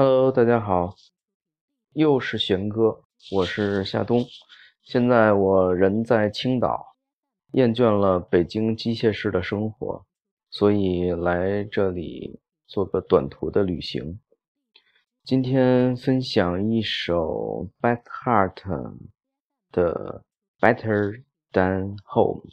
Hello，大家好，又是玄哥，我是夏冬。现在我人在青岛，厌倦了北京机械式的生活，所以来这里做个短途的旅行。今天分享一首 Beth Hart 的《Better Than Home》。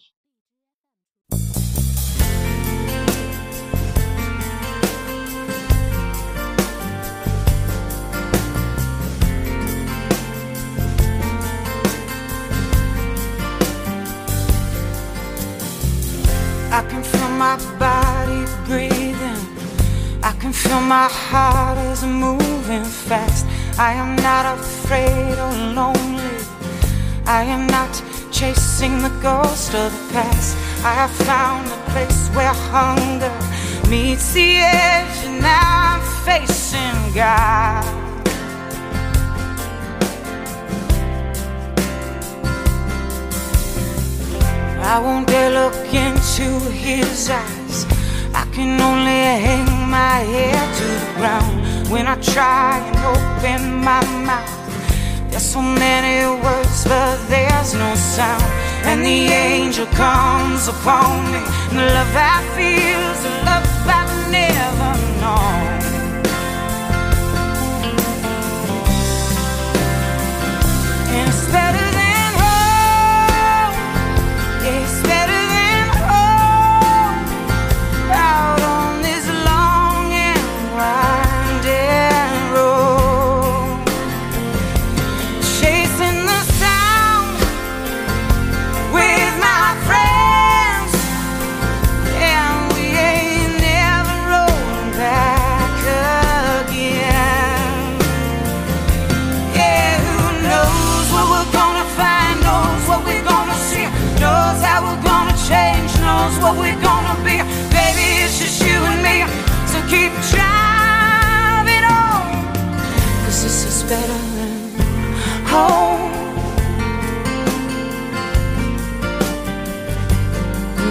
I can feel my body breathing. I can feel my heart is moving fast. I am not afraid or lonely. I am not chasing the ghost of the past. I have found a place where hunger meets the edge, and now I'm facing God. I won't dare look into his eyes. I can only hang my head to the ground when I try and open my mouth. There's so many words, but there's no sound. And the angel comes upon me. And the love I feel is a love I've we're gonna be. Baby, it's just you and me, so keep driving this is better than home.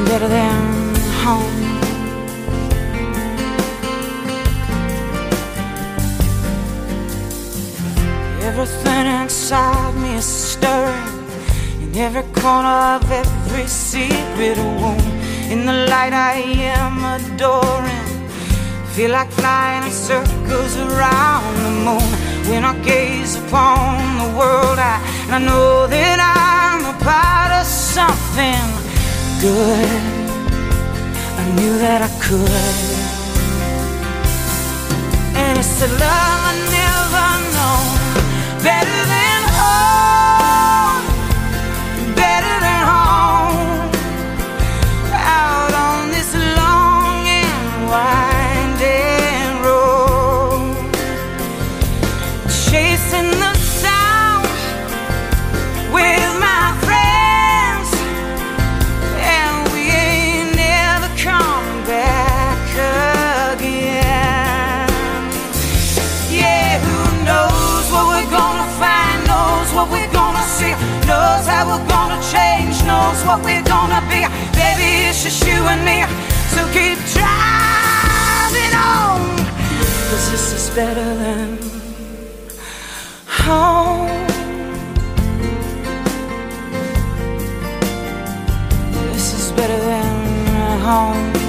Better than home. Everything inside me is stirring in every corner of every secret room. In the light, I am adoring. Feel like flying in circles around the moon. When I gaze upon the world, I, I know that I'm a part of something good. I knew that I could. And it's a love I never knows what we're gonna be. Baby, it's just you and me, so keep driving on. Cause this is better than home. This is better than home.